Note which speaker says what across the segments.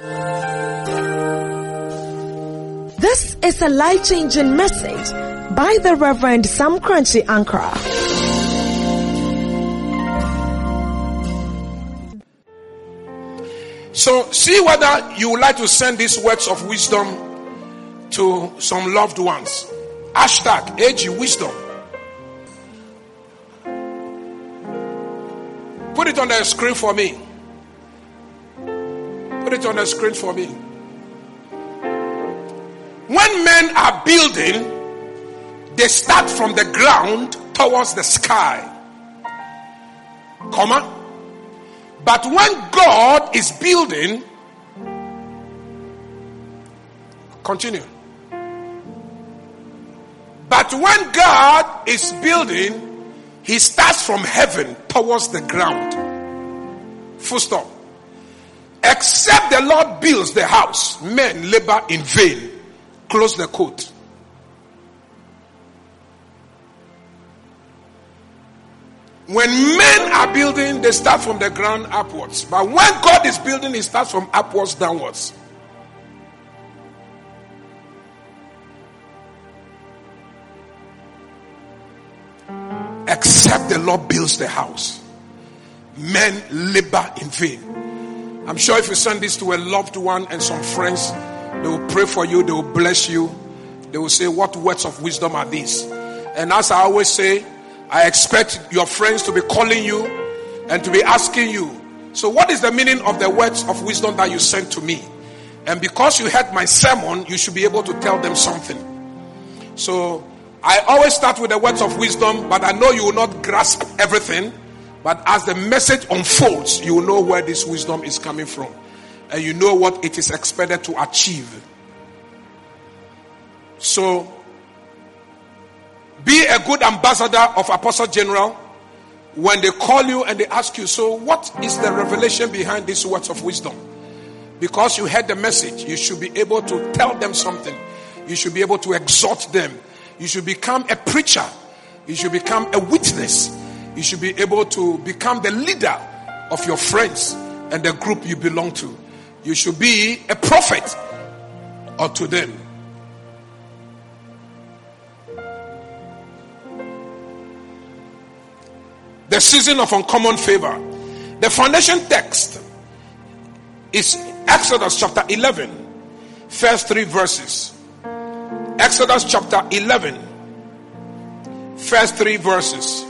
Speaker 1: This is a life changing message by the Reverend Sam Korankye Ankrah.
Speaker 2: So, see whether you would like to send these words of wisdom to some loved ones. Hashtag AG Wisdom. Put it on the screen for me. Put it on the screen for me. When men are building, they start from the ground towards the sky. Comma. But when God is building, continue. But when God is building, he starts from heaven towards the ground. Full stop. Except the Lord builds the house, men labor in vain. Close the quote. When men are building, they start from the ground upwards. But when God is building, He starts from upwards downwards. Except the Lord builds the house, men labor in vain. I'm sure if you send this to a loved one and some friends, they will pray for you, they will bless you, they will say, What words of wisdom are these? And as I always say, I expect your friends to be calling you and to be asking you, So, what is the meaning of the words of wisdom that you sent to me? And because you heard my sermon, you should be able to tell them something. So, I always start with the words of wisdom, but I know you will not grasp everything. But as the message unfolds, you will know where this wisdom is coming from. And you know what it is expected to achieve. So, be a good ambassador of Apostle General when they call you and they ask you, So, what is the revelation behind these words of wisdom? Because you heard the message, you should be able to tell them something. You should be able to exhort them. You should become a preacher. You should become a witness. You should be able to become the leader of your friends and the group you belong to. You should be a prophet unto them. The season of uncommon favor. The foundation text is Exodus chapter 11, first three verses. Exodus chapter 11, first three verses.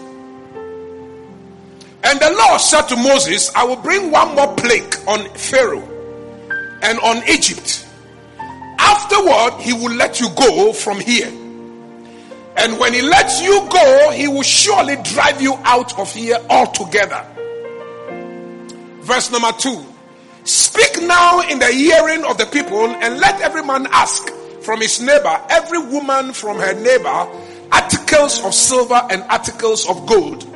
Speaker 2: And the Lord said to Moses, I will bring one more plague on Pharaoh and on Egypt. Afterward, he will let you go from here. And when he lets you go, he will surely drive you out of here altogether. Verse number two Speak now in the hearing of the people, and let every man ask from his neighbor, every woman from her neighbor, articles of silver and articles of gold.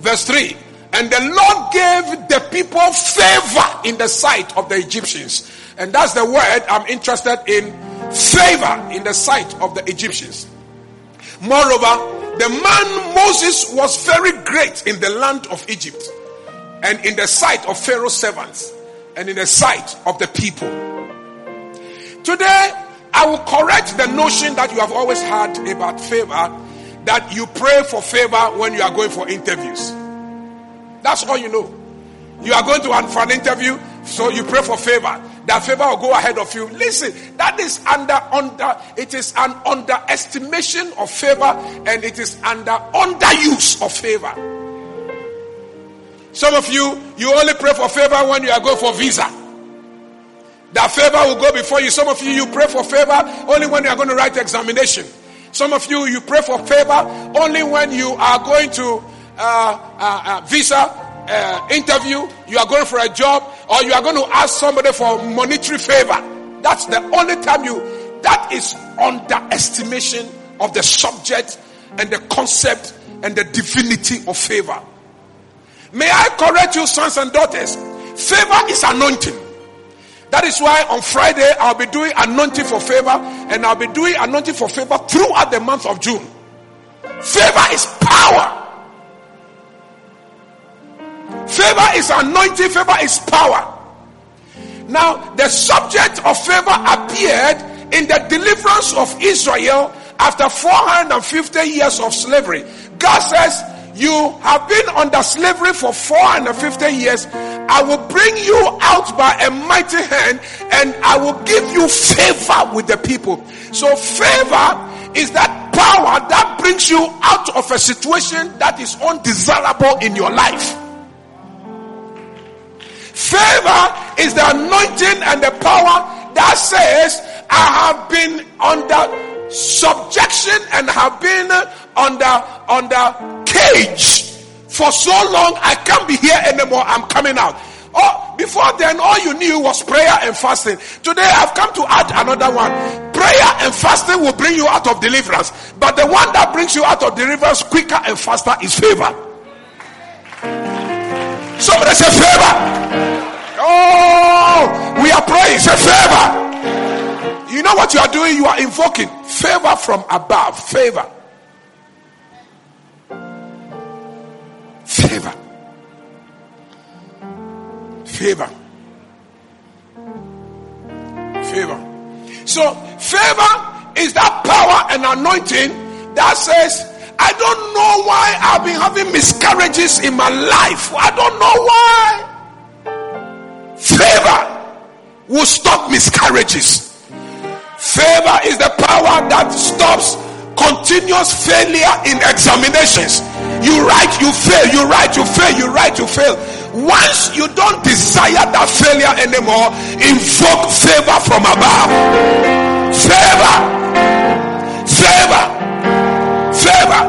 Speaker 2: Verse 3 And the Lord gave the people favor in the sight of the Egyptians. And that's the word I'm interested in favor in the sight of the Egyptians. Moreover, the man Moses was very great in the land of Egypt and in the sight of Pharaoh's servants and in the sight of the people. Today, I will correct the notion that you have always had about favor that you pray for favor when you are going for interviews. That's all you know. You are going to for an interview, so you pray for favor. That favor will go ahead of you. Listen, that is under under it is an underestimation of favor and it is under underuse of favor. Some of you, you only pray for favor when you are going for visa. That favor will go before you. Some of you, you pray for favor only when you are going to write examination. Some of you, you pray for favor only when you are going to uh, uh, uh, visa uh, interview, you are going for a job, or you are going to ask somebody for monetary favor. That's the only time you, that is underestimation of the subject and the concept and the divinity of favor. May I correct you, sons and daughters? Favor is anointing. That is why on Friday I'll be doing anointing for favor and I'll be doing anointing for favor throughout the month of June. Favor is power. Favor is anointing, favor is power. Now, the subject of favor appeared in the deliverance of Israel after 450 years of slavery. God says, You have been under slavery for 450 years. I will bring you out by a mighty hand and I will give you favor with the people. So, favor is that power that brings you out of a situation that is undesirable in your life. Favor is the anointing and the power that says, I have been under subjection and have been under under cage for so long I can't be here anymore. I'm coming out. Oh, before then, all you knew was prayer and fasting. Today, I've come to add another one. Prayer and fasting will bring you out of deliverance, but the one that brings you out of deliverance quicker and faster is favor. Somebody say favor. Oh, we are praying. Say favor. You know what you are doing? You are invoking favor from above. Favor. Favor. Favor. Favor. So, favor is that power and anointing that says, I don't know why I've been having miscarriages in my life. I don't know why. Favor will stop miscarriages. Favor is the power that stops continuous failure in examinations. You write, you fail, you write, you fail, you write, you fail. Once you don't desire that failure anymore, invoke favor from above. Favor, favor, favor.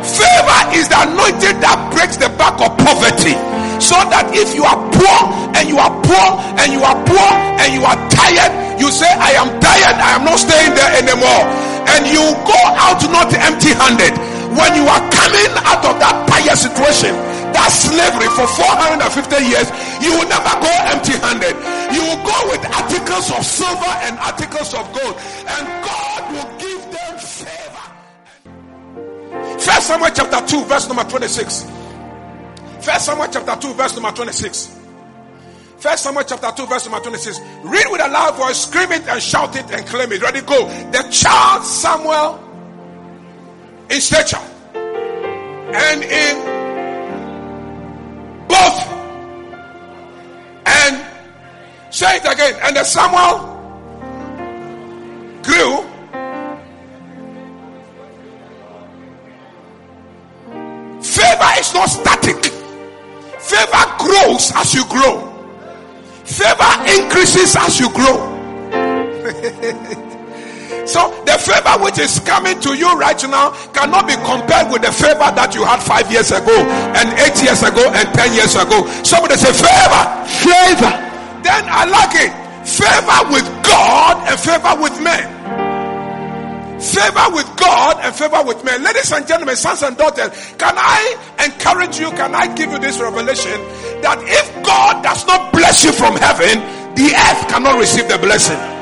Speaker 2: Favor is the anointing that breaks the back of poverty. So that if you are poor and you are poor and you are poor and you are tired, you say, I am tired, I am not staying there anymore. And you go out not empty handed. When you are coming out of that pious situation, that slavery for 450 years, you will never go empty handed. You will go with articles of silver and articles of gold, and God will give them favor. First Samuel chapter 2, verse number 26. First Samuel chapter 2, verse number 26. First Samuel chapter 2, verse number 26. Read with a loud voice, scream it and shout it and claim it. Ready, go. The child Samuel in stature and in both. And say it again. And the Samuel grew. Favor is not static. Favor grows as you grow. Favor increases as you grow. so the favor which is coming to you right now cannot be compared with the favor that you had five years ago and eight years ago and ten years ago. Somebody say favor, favor. Then I like it. Favor with God and favor with men favor with God and favor with men. Ladies and gentlemen, sons and daughters, can I encourage you? Can I give you this revelation that if God does not bless you from heaven, the earth cannot receive the blessing?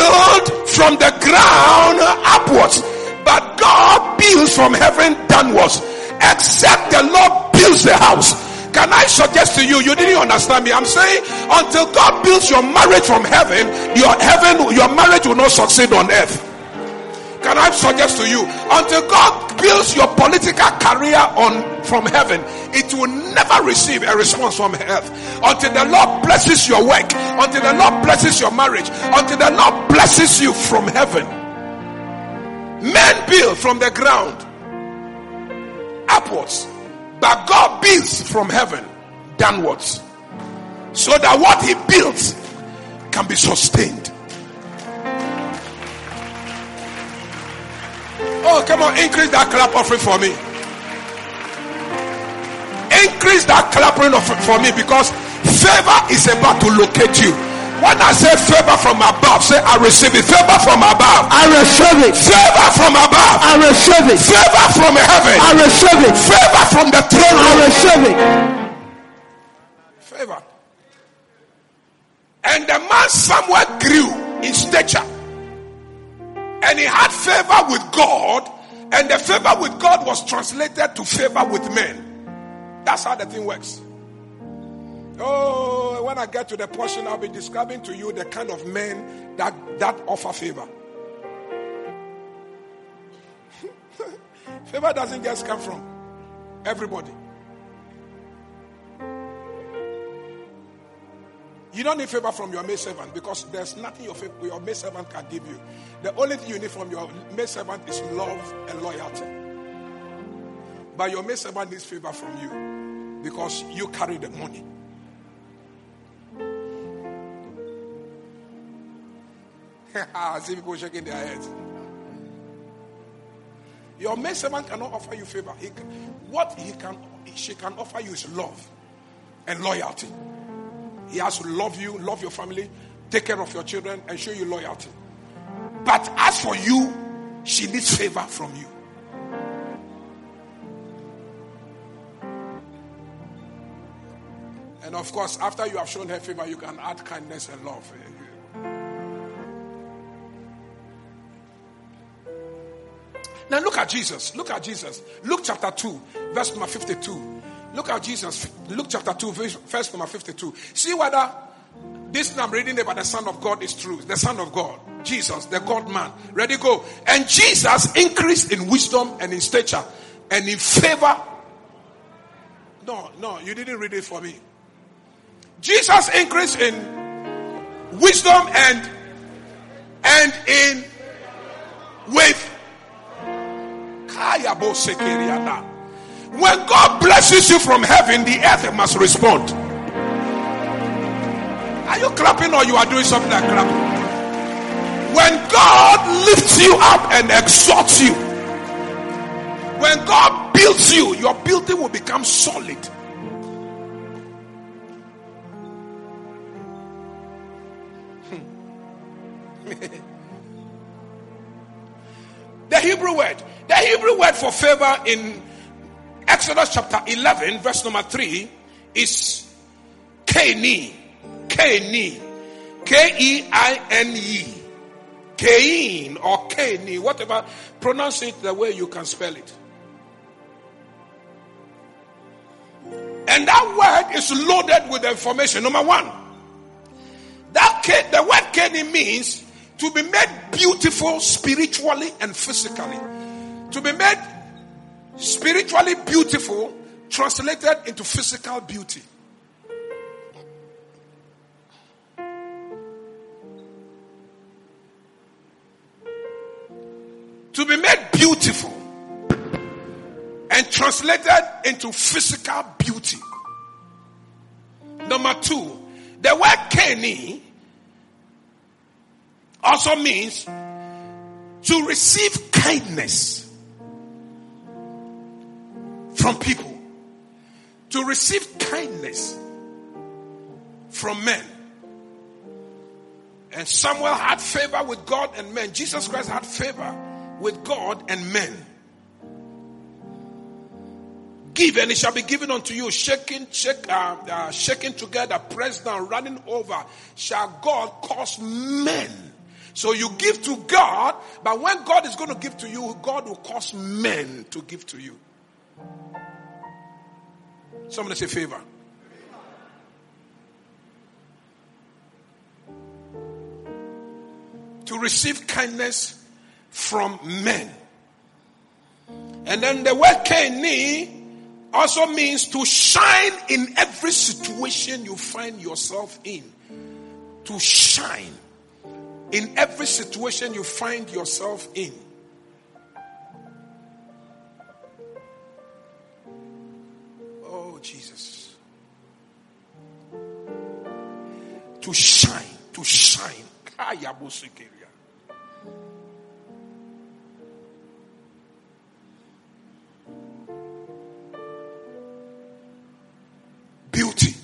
Speaker 2: Build from the ground upwards, but God builds from heaven downwards. Except the Lord builds the house can I suggest to you, you didn't understand me. I'm saying until God builds your marriage from heaven, your heaven, your marriage will not succeed on earth. Can I suggest to you, until God builds your political career on from heaven, it will never receive a response from earth. Until the Lord blesses your work, until the Lord blesses your marriage, until the Lord blesses you from heaven. Men build from the ground upwards. But God builds from heaven downwards so that what He builds can be sustained. Oh, come on, increase that clap offering for me. Increase that clapping offering for me because favor is about to locate you. When I say favor from above, say I receive it. Favor from above.
Speaker 3: I receive it.
Speaker 2: Favor from above.
Speaker 3: I receive it.
Speaker 2: Favor from heaven.
Speaker 3: I receive it.
Speaker 2: Favor from the throne.
Speaker 3: I receive it.
Speaker 2: Favor. And the man Samuel grew in stature. And he had favor with God. And the favor with God was translated to favor with men. That's how the thing works. Oh, when I get to the portion, I'll be describing to you the kind of men that, that offer favor. favor doesn't just come from everybody. You don't need favor from your maid servant because there's nothing your, favor, your maid servant can give you. The only thing you need from your maid servant is love and loyalty. But your maid servant needs favor from you because you carry the money. I see people shaking their heads. Your maid servant cannot offer you favor. He, what he can, she can offer you is love and loyalty. He has to love you, love your family, take care of your children, and show you loyalty. But as for you, she needs favor from you. And of course, after you have shown her favor, you can add kindness and love. Now look at Jesus. Look at Jesus. Luke chapter 2, verse number 52. Look at Jesus. Luke chapter 2, verse number 52. See whether this I'm reading about the Son of God is true. The Son of God. Jesus, the God man. Ready, go. And Jesus increased in wisdom and in stature and in favor. No, no, you didn't read it for me. Jesus increased in wisdom and and in with when God blesses you from heaven, the earth must respond. Are you clapping or you are doing something like clapping? When God lifts you up and exalts you, when God builds you, your building will become solid. the Hebrew word, the Hebrew word for favor in Exodus chapter 11, verse number 3 is Kaini. Kaini. K E I N E. Kain or Kaini, whatever. Pronounce it the way you can spell it. And that word is loaded with information. Number one, that the word Kaini means to be made beautiful spiritually and physically. To be made spiritually beautiful translated into physical beauty. To be made beautiful and translated into physical beauty. Number two, the word Kenny also means to receive kindness from people, to receive kindness from men. And Samuel had favor with God and men. Jesus Christ had favor with God and men. Give and it shall be given unto you, shaking, shake, uh, uh, shaking together, pressed down, running over. Shall God cause men? So you give to God, but when God is going to give to you, God will cause men to give to you. Somebody say favor. To receive kindness from men. And then the word Keni also means to shine in every situation you find yourself in. To shine in every situation you find yourself in. Jesus. To shine, to shine. Beauty.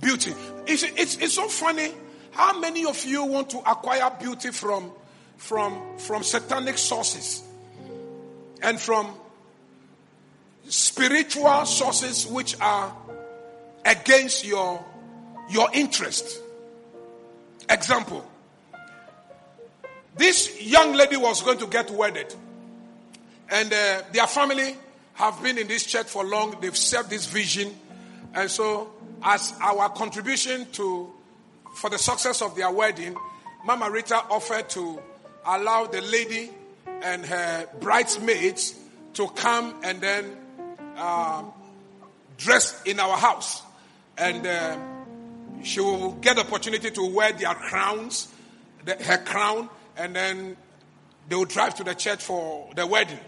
Speaker 2: Beauty. It's, it's, it's so funny. How many of you want to acquire beauty from, from, from satanic sources and from spiritual sources which are against your your interest. Example. This young lady was going to get wedded. And uh, their family have been in this church for long. They've served this vision. And so as our contribution to for the success of their wedding, Mama Rita offered to allow the lady and her bridesmaids to come and then uh, dress in our house, and uh, she will get the opportunity to wear their crowns, the, her crown, and then they will drive to the church for the wedding.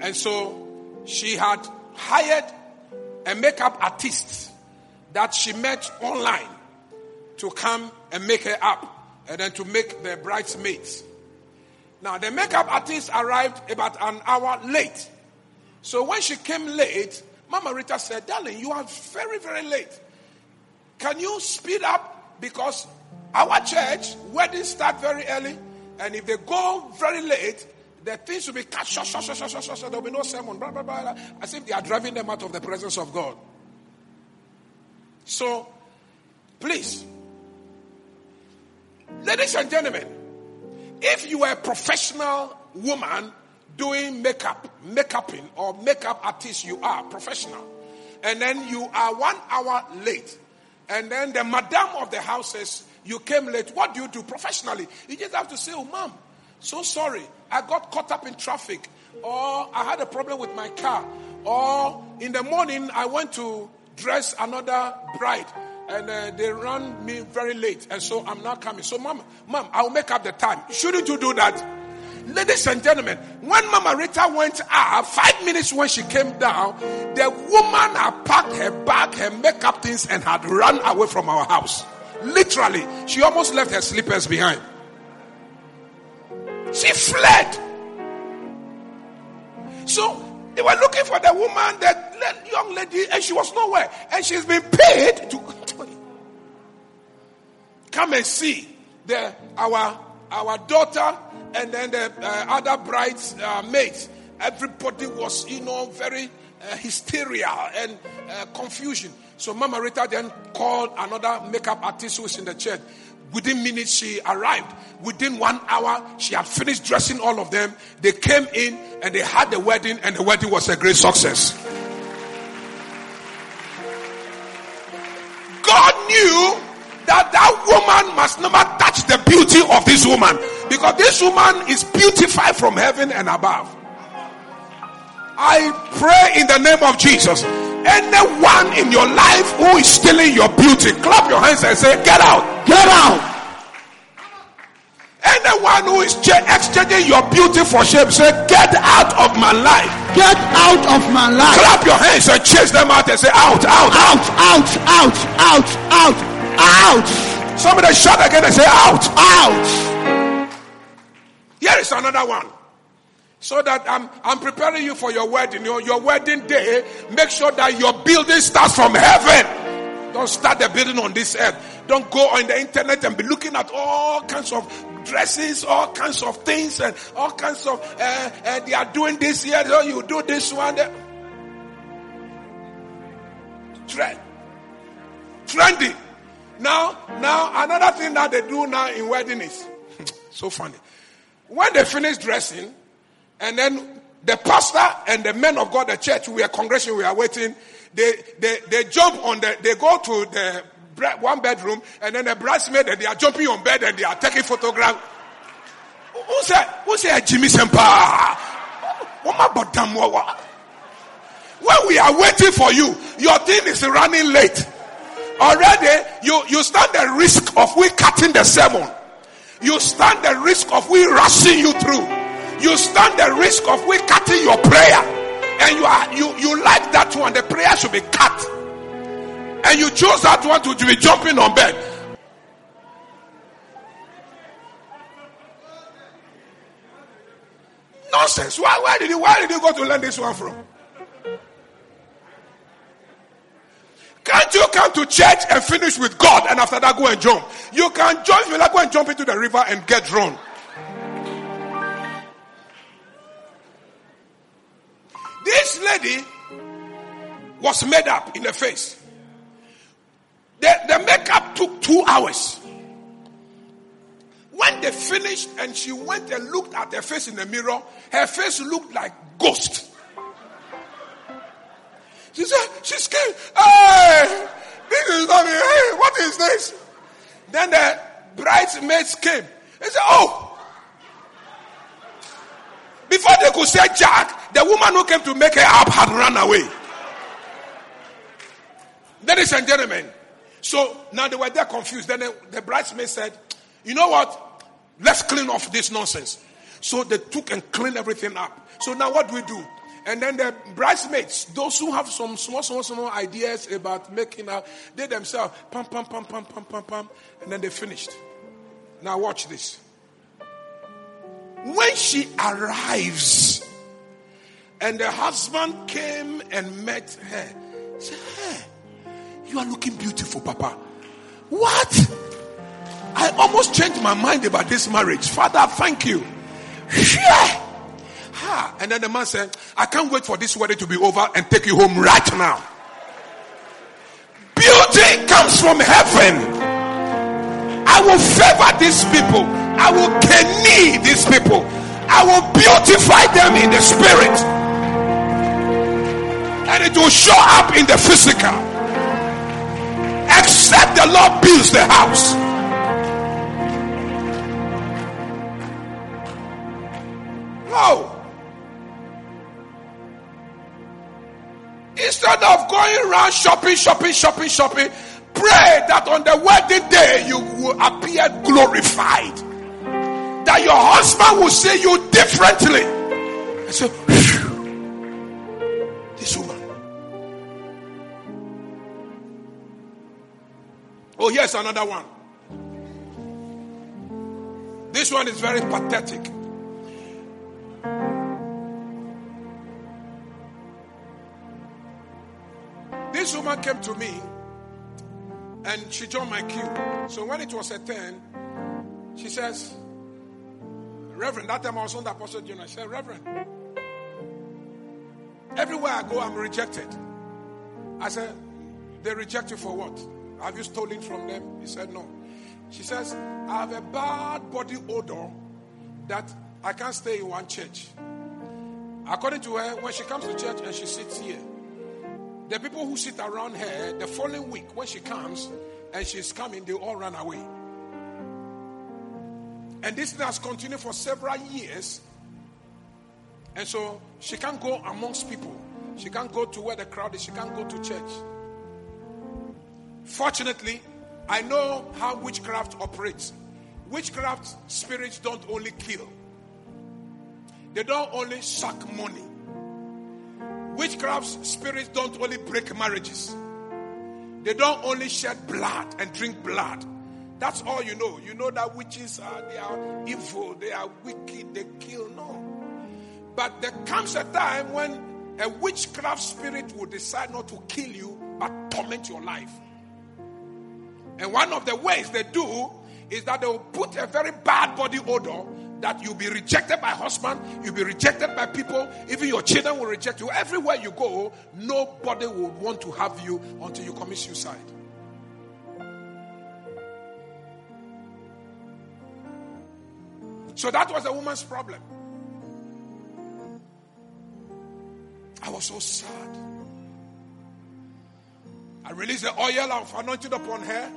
Speaker 2: And so she had hired a makeup artist that she met online to come and make her up and then to make the bridesmaids. Now, the makeup artist arrived about an hour late. So when she came late, Mama Rita said, Darling, you are very, very late. Can you speed up? Because our church, weddings start very early. And if they go very late, the things will be cut short, short, short, short, short, short. There will be no sermon, blah, blah, blah, blah, as if they are driving them out of the presence of God. So, please, ladies and gentlemen, if you are a professional woman doing makeup, makeuping, or makeup artist, you are professional, and then you are one hour late, and then the madam of the house says, You came late. What do you do professionally? You just have to say, Oh, mom, so sorry. I got caught up in traffic, or I had a problem with my car, or in the morning I went to dress another bride and uh, they ran me very late, and so I'm not coming. So, mom, mom, I'll make up the time. Shouldn't you do that? Ladies and gentlemen, when Mama Rita went up, five minutes when she came down, the woman had packed her bag, her makeup things, and had run away from our house. Literally, she almost left her slippers behind. She fled. So they were looking for the woman, the young lady, and she was nowhere. And she's been paid to come and see the our our daughter and then the uh, other brides uh, mates. Everybody was, you know, very uh, hysteria and uh, confusion. So Mama Rita then called another makeup artist who was in the church. Within minutes, she arrived. Within one hour, she had finished dressing all of them. They came in and they had the wedding, and the wedding was a great success. God knew that that woman must never touch the beauty of this woman because this woman is beautified from heaven and above. I pray in the name of Jesus. Anyone in your life who is stealing your beauty, clap your hands and say, Get out!
Speaker 3: Get out!
Speaker 2: Anyone who is exchanging your beauty for shame, say, Get out of my life!
Speaker 3: Get out of my life!
Speaker 2: Clap your hands and chase them out and say, Out, out,
Speaker 3: out, out, out, out, out, out!
Speaker 2: Somebody shout again and say, Out,
Speaker 3: out!
Speaker 2: Here is another one so that I'm, I'm preparing you for your wedding. Your, your wedding day, make sure that your building starts from heaven. Don't start the building on this earth. Don't go on the internet and be looking at all kinds of dresses, all kinds of things, and all kinds of, uh, uh, they are doing this here, so you do this one. Trend. Trendy. Now, now, another thing that they do now in wedding is so funny. When they finish dressing, and then the pastor and the men of God, the church, we are congregation, we are waiting. They, they, they jump on the, they go to the one bedroom and then the bridesmaid and they are jumping on bed and they are taking photograph. Who said, who said Jimmy Sempa? When we are waiting for you, your thing is running late. Already, you, you stand the risk of we cutting the sermon. You stand the risk of we rushing you through you stand the risk of we cutting your prayer. And you are you, you like that one, the prayer should be cut. And you chose that one to be jumping on bed. Nonsense. Why, why did you why did you go to learn this one from? Can't you come to church and finish with God and after that go and jump? You can jump, you like go and jump into the river and get drowned. This lady was made up in the face. The, the makeup took two hours. When they finished and she went and looked at her face in the mirror, her face looked like ghost. She said, she's scared. Hey, This is not me. Hey, what is this? Then the bridesmaids came. They said, Oh, before they could say Jack, the woman who came to make her up had run away. Ladies and gentlemen, so now they were there confused. Then the, the bridesmaid said, You know what? Let's clean off this nonsense. So they took and cleaned everything up. So now what do we do? And then the bridesmaids, those who have some small, small, small ideas about making out, they themselves, pam, pam, pam, pam, pam, pam, pam, and then they finished. Now watch this. When she arrives, and the husband came and met her, said, Hey, you are looking beautiful, Papa. What? I almost changed my mind about this marriage. Father, thank you. Yeah. Ha. And then the man said, I can't wait for this wedding to be over and take you home right now. Beauty comes from heaven. I will favor these people. I will kenny these people. I will beautify them in the spirit. And it will show up in the physical. Except the Lord builds the house. No. Instead of going around shopping, shopping, shopping, shopping, pray that on the wedding day you will appear glorified that your husband will see you differently. I said, this woman. Oh, here's another one. This one is very pathetic. This woman came to me and she joined my queue. So when it was a turn, she says, Reverend, that time I was on the Apostle General. I said, Reverend, everywhere I go, I'm rejected. I said, They reject you for what? Have you stolen from them? He said, No. She says, I have a bad body odor that I can't stay in one church. According to her, when she comes to church and she sits here, the people who sit around her, the following week, when she comes and she's coming, they all run away. And this has continued for several years. And so she can't go amongst people. She can't go to where the crowd is. She can't go to church. Fortunately, I know how witchcraft operates. Witchcraft spirits don't only kill, they don't only suck money. Witchcraft spirits don't only break marriages, they don't only shed blood and drink blood. That's all you know. You know that witches are they are evil, they are wicked, they kill. No. But there comes a time when a witchcraft spirit will decide not to kill you but torment your life. And one of the ways they do is that they will put a very bad body odor that you'll be rejected by husband, you'll be rejected by people, even your children will reject you. Everywhere you go, nobody will want to have you until you commit suicide. So that was the woman's problem. I was so sad. I released the oil of anointing upon her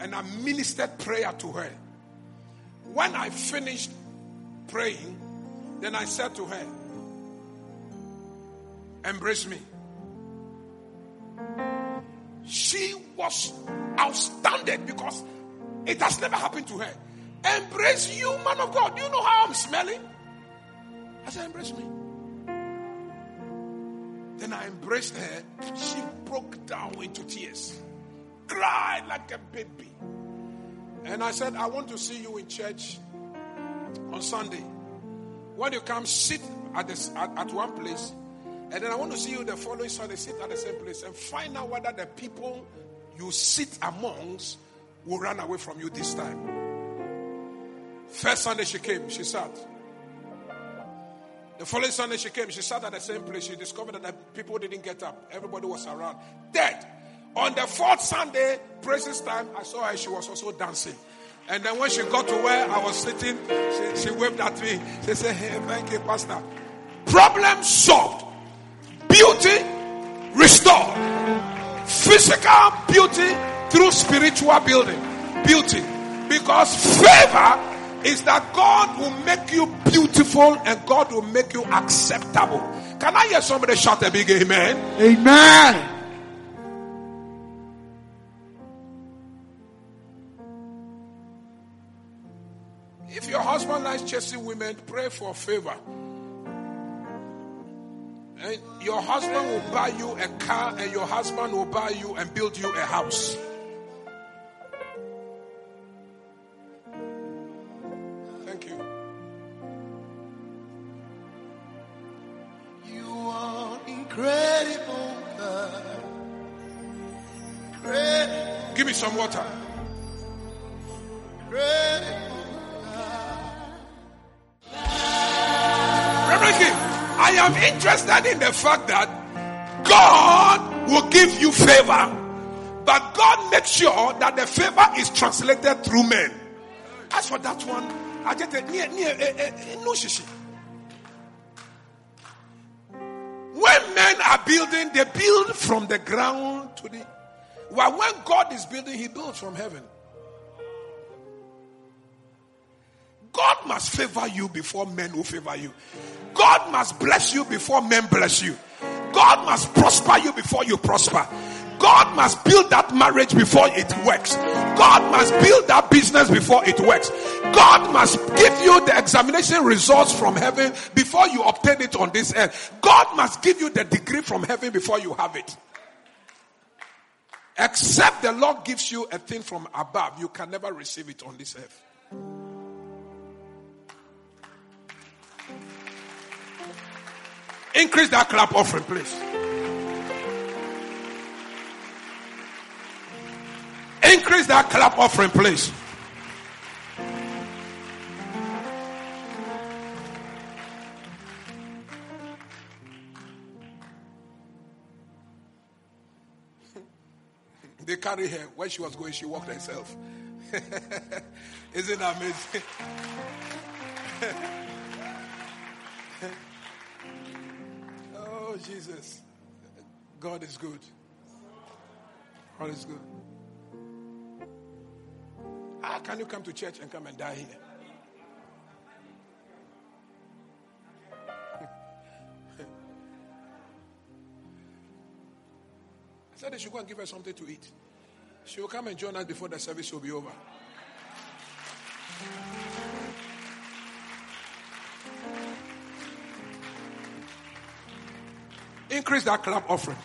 Speaker 2: and I ministered prayer to her. When I finished praying, then I said to her, Embrace me. She was outstanding because it has never happened to her. Embrace you, man of God. Do you know how I'm smelling? I said, Embrace me. Then I embraced her. She broke down into tears, cried like a baby. And I said, I want to see you in church on Sunday. When you come, sit at, this, at, at one place. And then I want to see you the following Sunday, sit at the same place and find out whether the people you sit amongst will run away from you this time. First Sunday she came, she sat. The following Sunday she came, she sat at the same place. She discovered that the people didn't get up. Everybody was around. Dead. On the fourth Sunday, praises time, I saw her. She was also dancing. And then when she got to where I was sitting, she, she waved at me. She said, Hey, thank you, Pastor. Problem solved. Beauty restored. physical beauty through spiritual building, beauty. Because favor is that God will make you beautiful and God will make you acceptable. Can I hear somebody shout a big amen?
Speaker 3: Amen.
Speaker 2: Chasing women, pray for favor. And your husband will buy you a car, and your husband will buy you and build you a house. Thank you.
Speaker 3: You are incredible, God. Incredible,
Speaker 2: Give me some water.
Speaker 3: incredible.
Speaker 2: I am interested in the fact that God will give you favor, but God makes sure that the favor is translated through men. As for that one, I get it near near eh, eh, eh, no shishi. When men are building, they build from the ground to the. While when God is building, He builds from heaven. God must favor you before men will favor you. God must bless you before men bless you. God must prosper you before you prosper. God must build that marriage before it works. God must build that business before it works. God must give you the examination results from heaven before you obtain it on this earth. God must give you the degree from heaven before you have it. Except the Lord gives you a thing from above, you can never receive it on this earth. Increase that clap offering, please. Increase that clap offering, please. They carry her. Where she was going, she walked herself. Isn't that amazing? oh, Jesus. God is good. God is good. How can you come to church and come and die here? I said they should go and give her something to eat. She will come and join us before the service will be over. Increase that clap offering.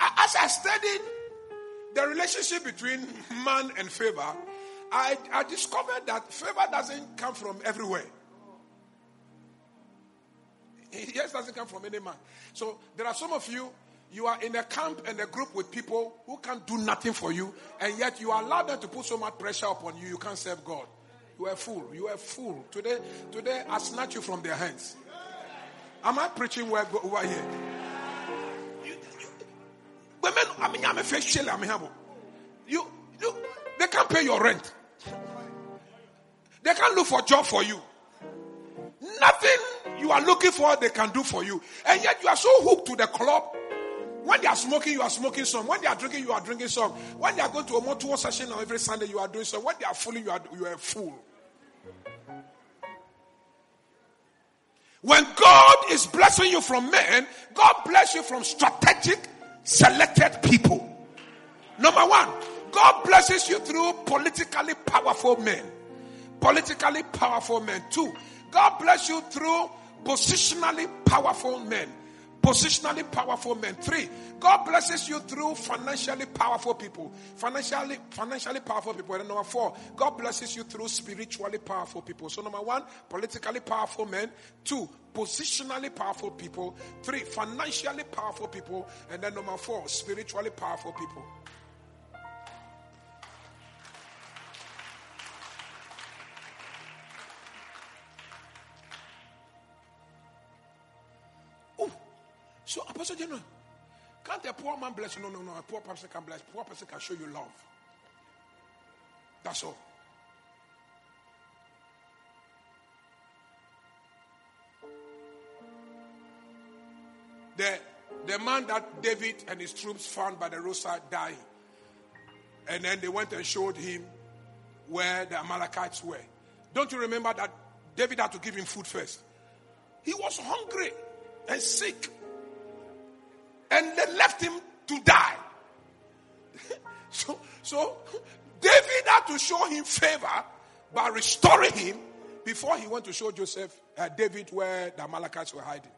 Speaker 2: As I studied the relationship between man and favor, I, I discovered that favor doesn't come from everywhere. It just doesn't come from any man. So there are some of you, you are in a camp and a group with people who can't do nothing for you, and yet you allow them to put so much pressure upon you, you can't serve God. You are a fool. You are a fool. Today, today I snatch you from their hands. Am I preaching where over here? Women, I mean, I'm a face I'm mean, you, you, they can't pay your rent. They can't look for job for you. Nothing you are looking for, they can do for you. And yet you are so hooked to the club. When they are smoking, you are smoking some. When they are drinking, you are drinking some. When they are going to a motor session on every Sunday, you are doing some. When they are fooling, you are, you are a fool. When God is blessing you from men, God bless you from strategic, selected people. Number one, God blesses you through politically powerful men. Politically powerful men. Two, God bless you through positionally powerful men. Positionally powerful men. Three, God blesses you through financially powerful people. Financially, financially powerful people. And number four, God blesses you through spiritually powerful people. So number one, politically powerful men. Two, positionally powerful people. Three, financially powerful people. And then number four, spiritually powerful people. So Apostle General, can't a poor man bless you? No, no, no. A poor person can bless. Poor person can show you love. That's all. The, the man that David and his troops found by the roadside died, And then they went and showed him where the Amalekites were. Don't you remember that David had to give him food first? He was hungry and sick. And they left him to die. so, so David had to show him favor by restoring him before he went to show Joseph, uh, David, where the Amalekites were hiding.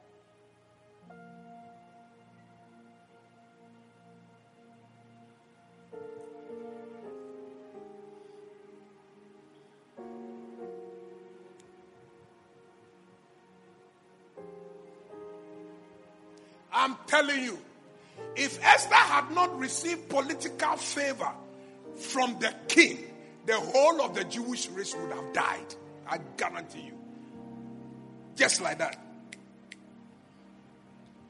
Speaker 2: I'm telling you, if Esther had not received political favor from the king, the whole of the Jewish race would have died. I guarantee you. Just like that.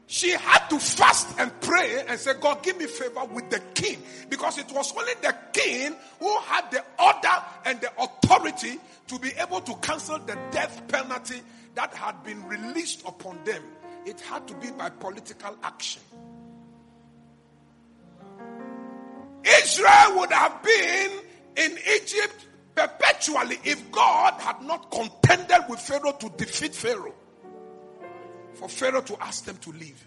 Speaker 2: She had to fast and pray and say, God, give me favor with the king. Because it was only the king who had the order and the authority to be able to cancel the death penalty that had been released upon them. It had to be by political action. Israel would have been in Egypt perpetually if God had not contended with Pharaoh to defeat Pharaoh. For Pharaoh to ask them to leave.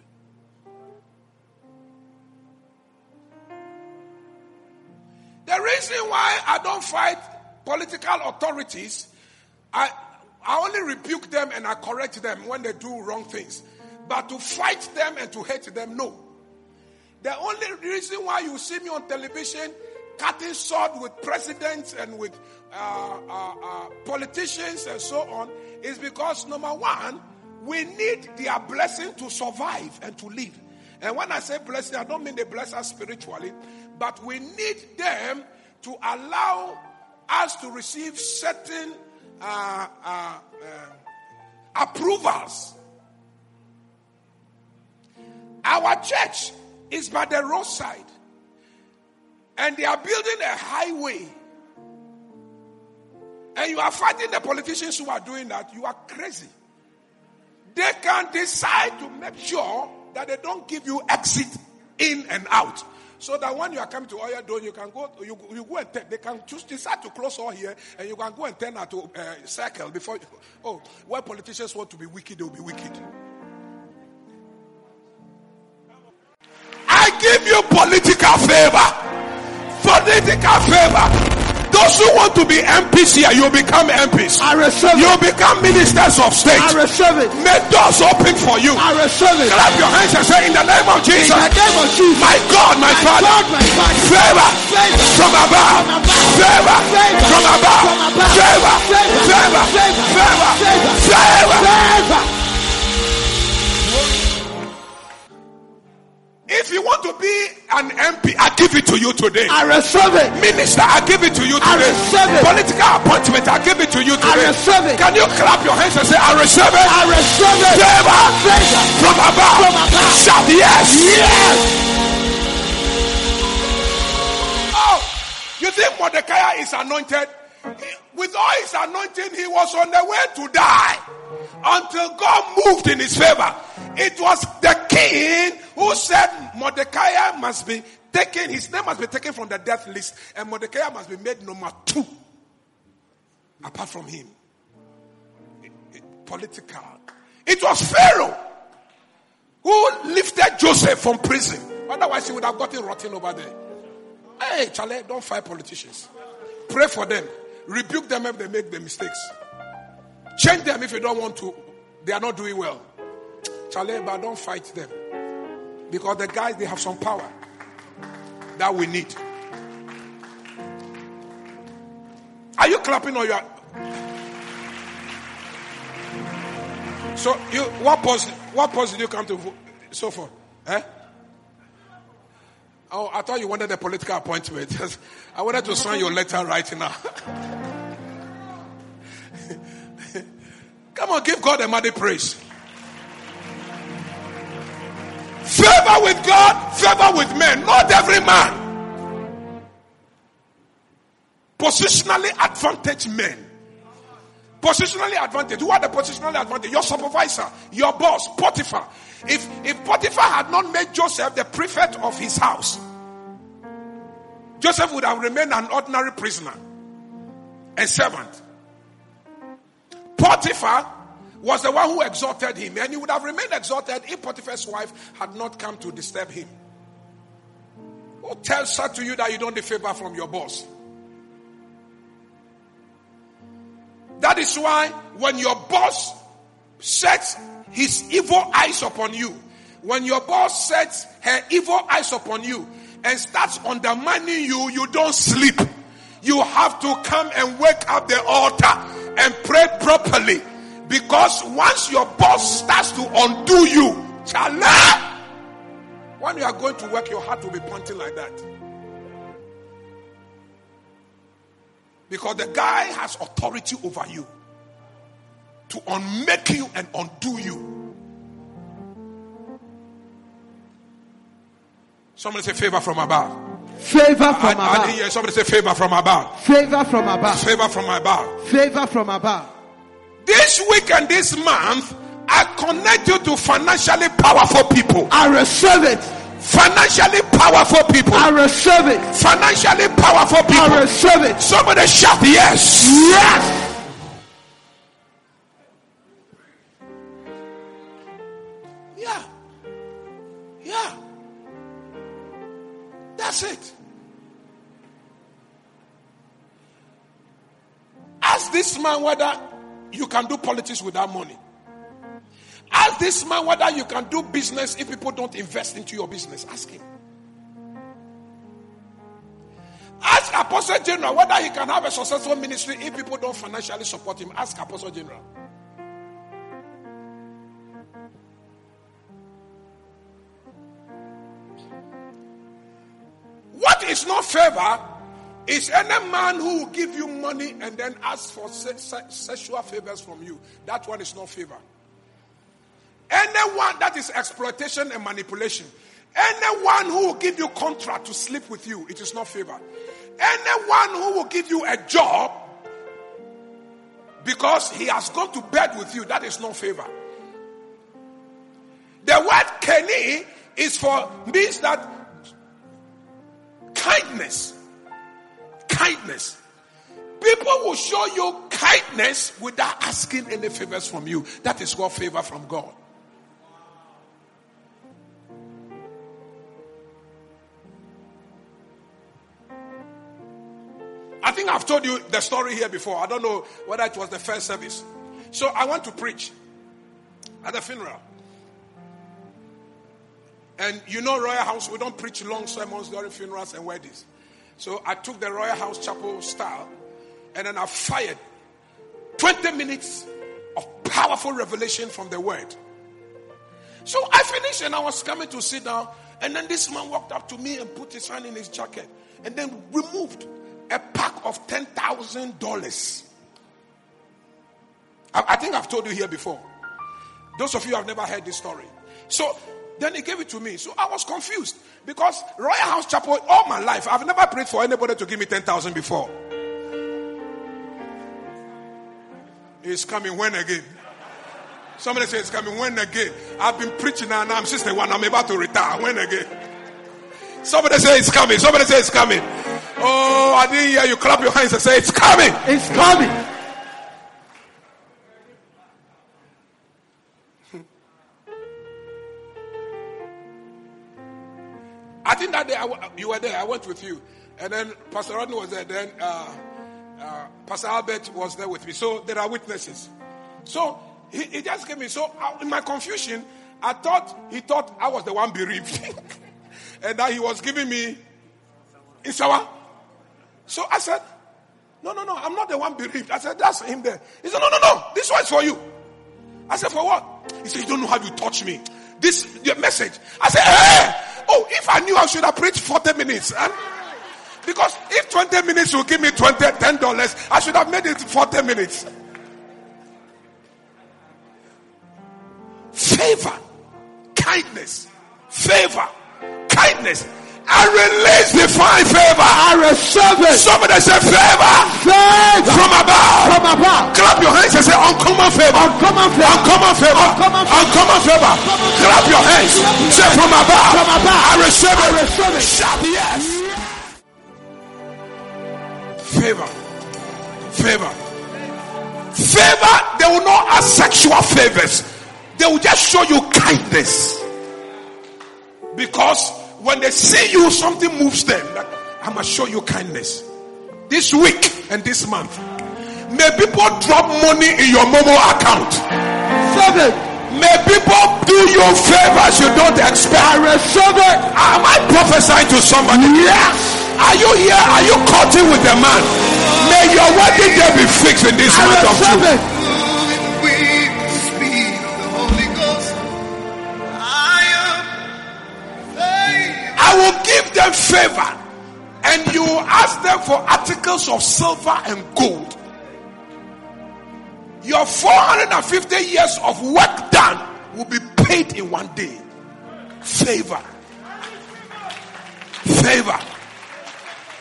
Speaker 2: The reason why I don't fight political authorities, I, I only rebuke them and I correct them when they do wrong things. But to fight them and to hate them, no. The only reason why you see me on television cutting sword with presidents and with uh, uh, uh, politicians and so on is because number one, we need their blessing to survive and to live. And when I say blessing, I don't mean they bless us spiritually, but we need them to allow us to receive certain uh, uh, uh, approvals. Our church is by the roadside. And they are building a highway. And you are fighting the politicians who are doing that. You are crazy. They can decide to make sure that they don't give you exit in and out. So that when you are coming to Oil Dome, you can go, you, you go and turn, they can just decide to close all here and you can go and turn out to uh, circle before, you, oh, where politicians want to be wicked, they'll be wicked. I give you political favor. Political favor. Those who want to be MPs here, you become MPs.
Speaker 3: I receive it.
Speaker 2: You become ministers of state.
Speaker 3: I receive it.
Speaker 2: May doors open for you.
Speaker 3: I receive it.
Speaker 2: Clap your hands and say, In the name of Jesus.
Speaker 3: In the name of Jesus.
Speaker 2: my God, my,
Speaker 3: My
Speaker 2: Father,
Speaker 3: God, my Father.
Speaker 2: favor
Speaker 3: Favor.
Speaker 2: from above,
Speaker 3: From above.
Speaker 2: favor
Speaker 3: Favor.
Speaker 2: from above,
Speaker 3: From above. favor,
Speaker 2: Favor.
Speaker 3: favor,
Speaker 2: Favor.
Speaker 3: favor,
Speaker 2: Favor.
Speaker 3: favor.
Speaker 2: If you want to be an MP, I give it to you today.
Speaker 3: I receive it.
Speaker 2: Minister, I give it to you today.
Speaker 3: I receive it.
Speaker 2: Political appointment, I give it to you today.
Speaker 3: I receive it.
Speaker 2: Can you clap your hands and say, I receive it?
Speaker 3: I receive it.
Speaker 2: Favor
Speaker 3: Favor.
Speaker 2: from above.
Speaker 3: From above.
Speaker 2: Shout yes.
Speaker 3: Yes.
Speaker 2: Oh, you think Mordecai is anointed? With all his anointing, he was on the way to die until God moved in his favor. It was the king who said Mordecai must be taken, his name must be taken from the death list, and Mordecai must be made number two apart from him. It- it- political. It was Pharaoh who lifted Joseph from prison. Otherwise, he would have gotten rotten over there. Hey, Charlie, don't fight politicians. Pray for them. Rebuke them if they make the mistakes. Change them if you don't want to. They are not doing well. Charlie, but don't fight them. Because the guys, they have some power that we need. Are you clapping or you are? So you what post what post did you come to so far? Eh? Oh, I thought you wanted a political appointment. I wanted to sign your letter right now. Come on, give God a mighty praise. Favor with God, favor with men, not every man. Positionally advantaged men. Positionally advantage. Who are the positionally advantage? Your supervisor, your boss, Potiphar. If, if Potiphar had not made Joseph the prefect of his house, Joseph would have remained an ordinary prisoner, a servant. Potiphar was the one who exalted him, and he would have remained exalted if Potiphar's wife had not come to disturb him. Who tells her to you that you don't need favor from your boss? That is why when your boss sets his evil eyes upon you, when your boss sets her evil eyes upon you and starts undermining you, you don't sleep. You have to come and wake up the altar and pray properly. Because once your boss starts to undo you, chala, when you are going to work, your heart will be pointing like that. Because the guy has authority over you to unmake you and undo you. Somebody say favor from above.
Speaker 3: Favor from
Speaker 2: I, I
Speaker 3: above.
Speaker 2: hear somebody say favor from above.
Speaker 3: Favor from above.
Speaker 2: Favor from above.
Speaker 3: Favor from above.
Speaker 2: This week and this month, I connect you to financially powerful people.
Speaker 3: I receive it.
Speaker 2: Financially powerful people.
Speaker 3: I receive it.
Speaker 2: Financially powerful people.
Speaker 3: I receive it.
Speaker 2: Somebody shout yes.
Speaker 3: Yes.
Speaker 2: Yeah. Yeah. That's it. Ask this man whether you can do politics without money. Ask this man whether you can do business if people don't invest into your business. Ask him. Ask Apostle General whether he can have a successful ministry if people don't financially support him. Ask Apostle General. What is not favor is any man who will give you money and then ask for se- se- sexual favors from you. That one is not favor. Anyone that is exploitation and manipulation. Anyone who will give you contract to sleep with you, it is not favor. Anyone who will give you a job because he has gone to bed with you, that is not favor. The word Kenny is for means that kindness. Kindness. People will show you kindness without asking any favors from you. That is what favor from God. Think I've told you the story here before. I don't know whether it was the first service. So I went to preach at the funeral. And you know, Royalhouse, we don't preach long sermons during funerals and weddings. So I took the Royalhouse Chapel style and then I fired 20 minutes of powerful revelation from the word. So I finished and I was coming to sit down. And then this man walked up to me and put his hand in his jacket and then removed a pack of $10,000. I, I think I've told you here before. Those of you have never heard this story. So then he gave it to me. So I was confused because Royalhouse Chapel, all my life, I've never prayed for anybody to give me 10,000 before. It's coming when again? Somebody says it's coming when again? I've been preaching and I'm 61. I'm about to retire. When again? Somebody say it's coming. Somebody say it's coming. Oh, I didn't hear you clap your hands and say it's coming.
Speaker 3: It's coming.
Speaker 2: I think that day I w- you were there. I went with you, and then Pastor Rodney was there. Then uh, uh, Pastor Albert was there with me. So there are witnesses. So he, he just gave me. So I, in my confusion, I thought he thought I was the one bereaved, and that he was giving me Isawa. So I said, "No, no, no, I'm not the one bereaved." I said, "That's him there." He said, "No, no, no, this one's for you." I said, "For what?" He said, "You don't know how you touch me." This your message. I said, "Hey." Oh, if I knew I should have preached 40 minutes. And because if 20 minutes will give me 20, 10 dollars, I should have made it 40 minutes. Favor, kindness, favor, kindness. I release divine favor.
Speaker 3: I receive it.
Speaker 2: Somebody say favor
Speaker 3: Favor
Speaker 2: from above.
Speaker 3: from above.
Speaker 2: Clap your hands and say uncommon favor.
Speaker 3: Uncommon favor.
Speaker 2: Uncommon favor.
Speaker 3: Uncommon favor.
Speaker 2: Uncommon favor. Clap your hands. Say from above.
Speaker 3: From above.
Speaker 2: I receive it.
Speaker 3: I receive it.
Speaker 2: Shout yes. Favor. Favor. Favor. They will not ask sexual favors. They will just show you kindness. Because when they see you, something moves them. I must show you kindness. This week and this month. May people drop money in your Momo account.
Speaker 3: It.
Speaker 2: May people do you favors you don't expect.
Speaker 3: I receive it.
Speaker 2: Am I prophesying to somebody?
Speaker 3: Yes.
Speaker 2: Are you here? Are you cutting with a man? May your wedding day be fixed in this
Speaker 3: I
Speaker 2: month of June. Give them favor, and you ask them for articles of silver and gold. Your 450 years of work done will be paid in one day. Favor. Favor.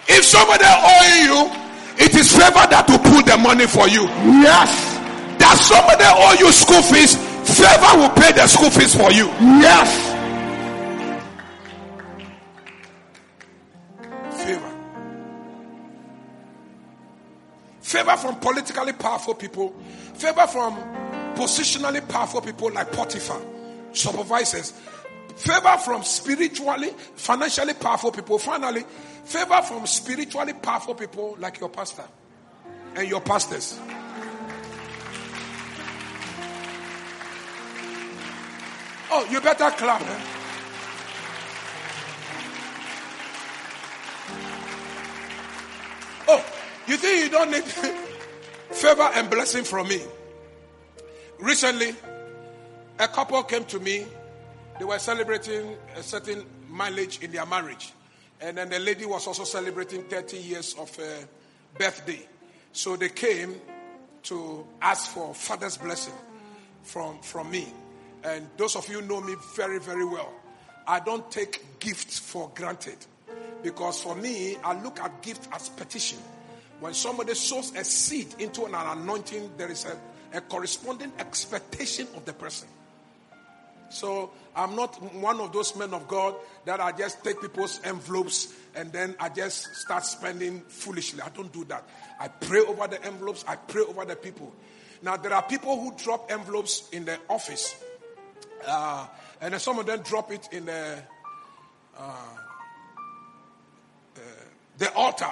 Speaker 2: If somebody owing you, it is favor that will put the money for you.
Speaker 3: Yes.
Speaker 2: That somebody owe you school fees, favor will pay the school fees for you.
Speaker 3: Yes.
Speaker 2: Favor from politically powerful people. Favor from positionally powerful people like Potiphar, supervisors. Favor from spiritually, financially powerful people. Finally, favor from spiritually powerful people like your pastor and your pastors. Oh, you better clap. eh? Oh, you think you don't need favor and blessing from me? Recently, a couple came to me. They were celebrating a certain mileage in their marriage. And then the lady was also celebrating 30 years of uh, birthday. So they came to ask for father's blessing from, from me. And those of you know me very, very well. I don't take gifts for granted. Because for me, I look at gift as petition. When somebody sows a seed into an anointing, there is a, a corresponding expectation of the person. So I'm not one of those men of God that I just take people's envelopes and then I just start spending foolishly. I don't do that. I pray over the envelopes, I pray over the people. Now, there are people who drop envelopes in the office, uh, and then some of them drop it in the, uh, uh, the altar,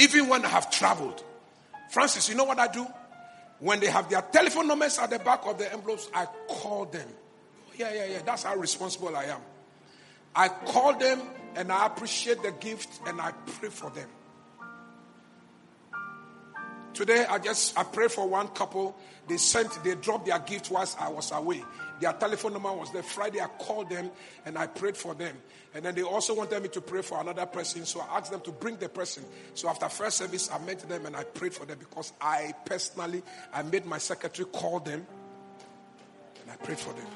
Speaker 2: even when I have traveled. Francis, you know what I do? When they have their telephone numbers at the back of the envelopes, I call them. Oh, yeah, yeah, yeah. That's how responsible I am. I call them and I appreciate the gift and I pray for them. Today I just I pray for one couple. They sent they dropped their gift whilst I was away. Their telephone number was there. Friday I called them and I prayed for them. And then they also wanted me to pray for another person. So I asked them to bring the person. So after first service, I met them and I prayed for them because I personally I made my secretary call them and I prayed for them.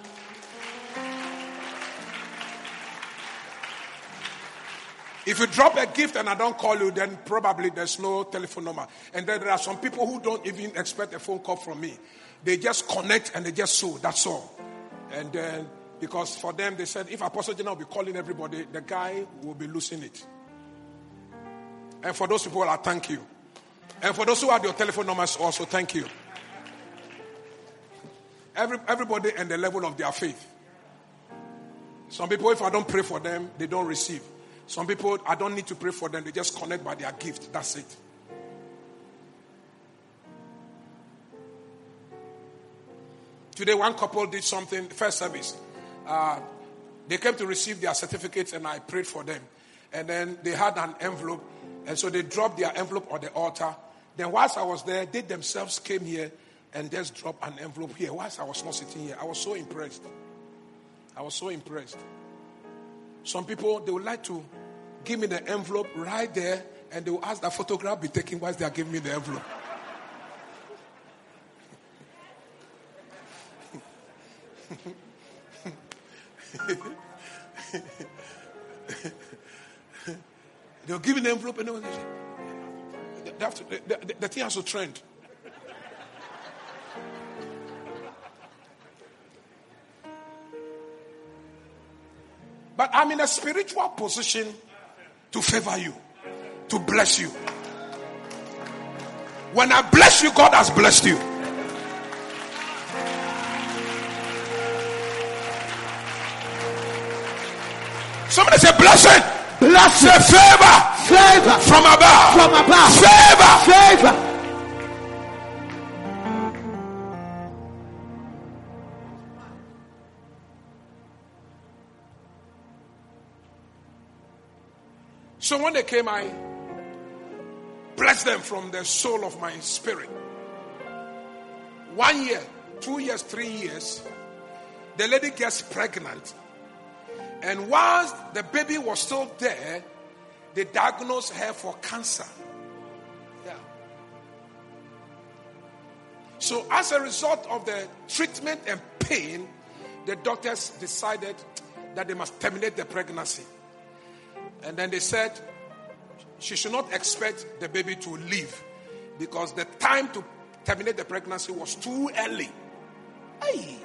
Speaker 2: If you drop a gift and I don't call you, then probably there's no telephone number. And then there are some people who don't even expect a phone call from me. They just connect and they just sow. That's all. And then, because for them, they said, if Apostle General will be calling everybody, the guy will be losing it. And for those people, I thank you. And for those who had your telephone numbers, also thank you. Every, everybody and the level of their faith. Some people, if I don't pray for them, they don't receive. Some people, I don't need to pray for them, they just connect by their gift. That's it. Today, one couple did something, first service. Uh, they came to receive their certificates, and I prayed for them. And then they had an envelope, and so they dropped their envelope on the altar. Then, whilst I was there, they themselves came here and just dropped an envelope here. Whilst I was not sitting here, I was so impressed. I was so impressed. Some people, they would like to give me the envelope right there and they will ask that photograph be taken whilst they are giving me the envelope. They'll give you the envelope and everything. They have to, the, the, the thing has to trend. But I'm in a spiritual position to favor you, to bless you. When I bless you, God has blessed you. Somebody say blessing.
Speaker 3: Blessing.
Speaker 2: Say favor
Speaker 3: Favor.
Speaker 2: from above.
Speaker 3: From above.
Speaker 2: Favor.
Speaker 3: Favor.
Speaker 2: So when they came, I blessed them from the soul of my spirit. One year, two years, three years, the lady gets pregnant. And whilst the baby was still there, they diagnosed her for cancer. Yeah. So, as a result of the treatment and pain, the doctors decided that they must terminate the pregnancy. And then they said she should not expect the baby to live because the time to terminate the pregnancy was too early. Hey.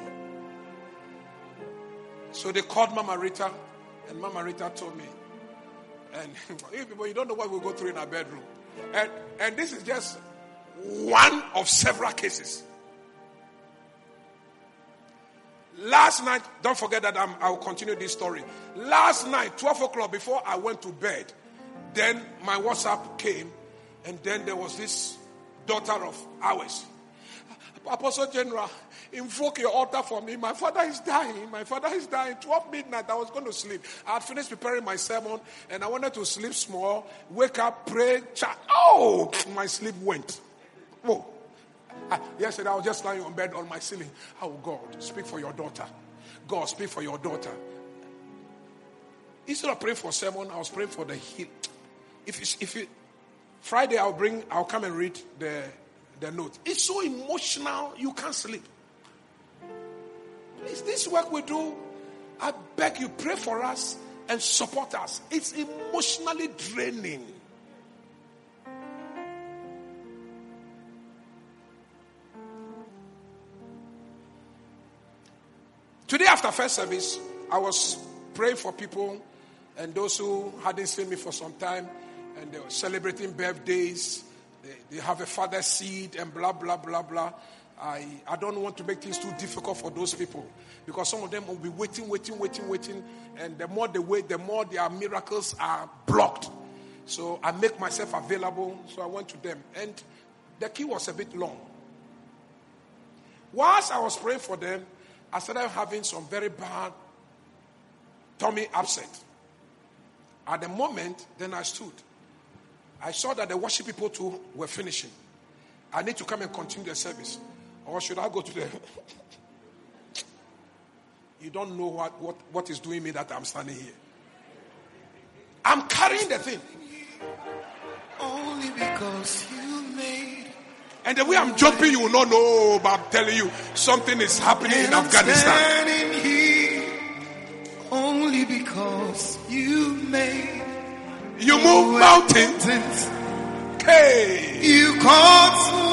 Speaker 2: So they called Mama Rita, and Mama Rita told me, and you people, you don't know what we go through in our bedroom. And, and this is just one of several cases. Last night, don't forget that I'm, I'll continue this story. Last night, 12 o'clock, before I went to bed, then my WhatsApp came, and then there was this daughter of ours. Apostle General, invoke your altar for me. My father is dying. My father is dying. 12 midnight, I was going to sleep. I had finished preparing my sermon, and I wanted to sleep small, wake up, pray, chat. Oh, my sleep went. Oh. I, yesterday, I was just lying on bed on my ceiling. Oh, God, speak for your daughter. God, speak for your daughter. Instead of praying for sermon, I was praying for the heal. If you, if you, Friday, I'll bring, I'll come and read the, the note. It's so emotional, you can't sleep. Please, this work we do, I beg you, pray for us and support us. It's emotionally draining. Today, after first service, I was praying for people and those who hadn't seen me for some time and they were celebrating birthdays. They, they have a father seed and blah, blah, blah, blah. I, I don't want to make things too difficult for those people because some of them will be waiting, waiting, waiting, waiting. And the more they wait, the more their miracles are blocked. So I make myself available. So I went to them. And the queue was a bit long. Whilst I was praying for them, I started having some very bad tummy upset. At the moment, then I stood. I saw that the worship people too were finishing. I need to come and continue the service. Or should I go to the. you don't know what, what, what is doing me that I'm standing here. I'm carrying the thing.
Speaker 4: Only because you made
Speaker 2: And the way I'm jumping, you will not know, but I'm telling you, something is happening in
Speaker 4: I'm
Speaker 2: Afghanistan.
Speaker 4: only because you made
Speaker 2: You move mountains.
Speaker 4: Mountains. You
Speaker 2: Please,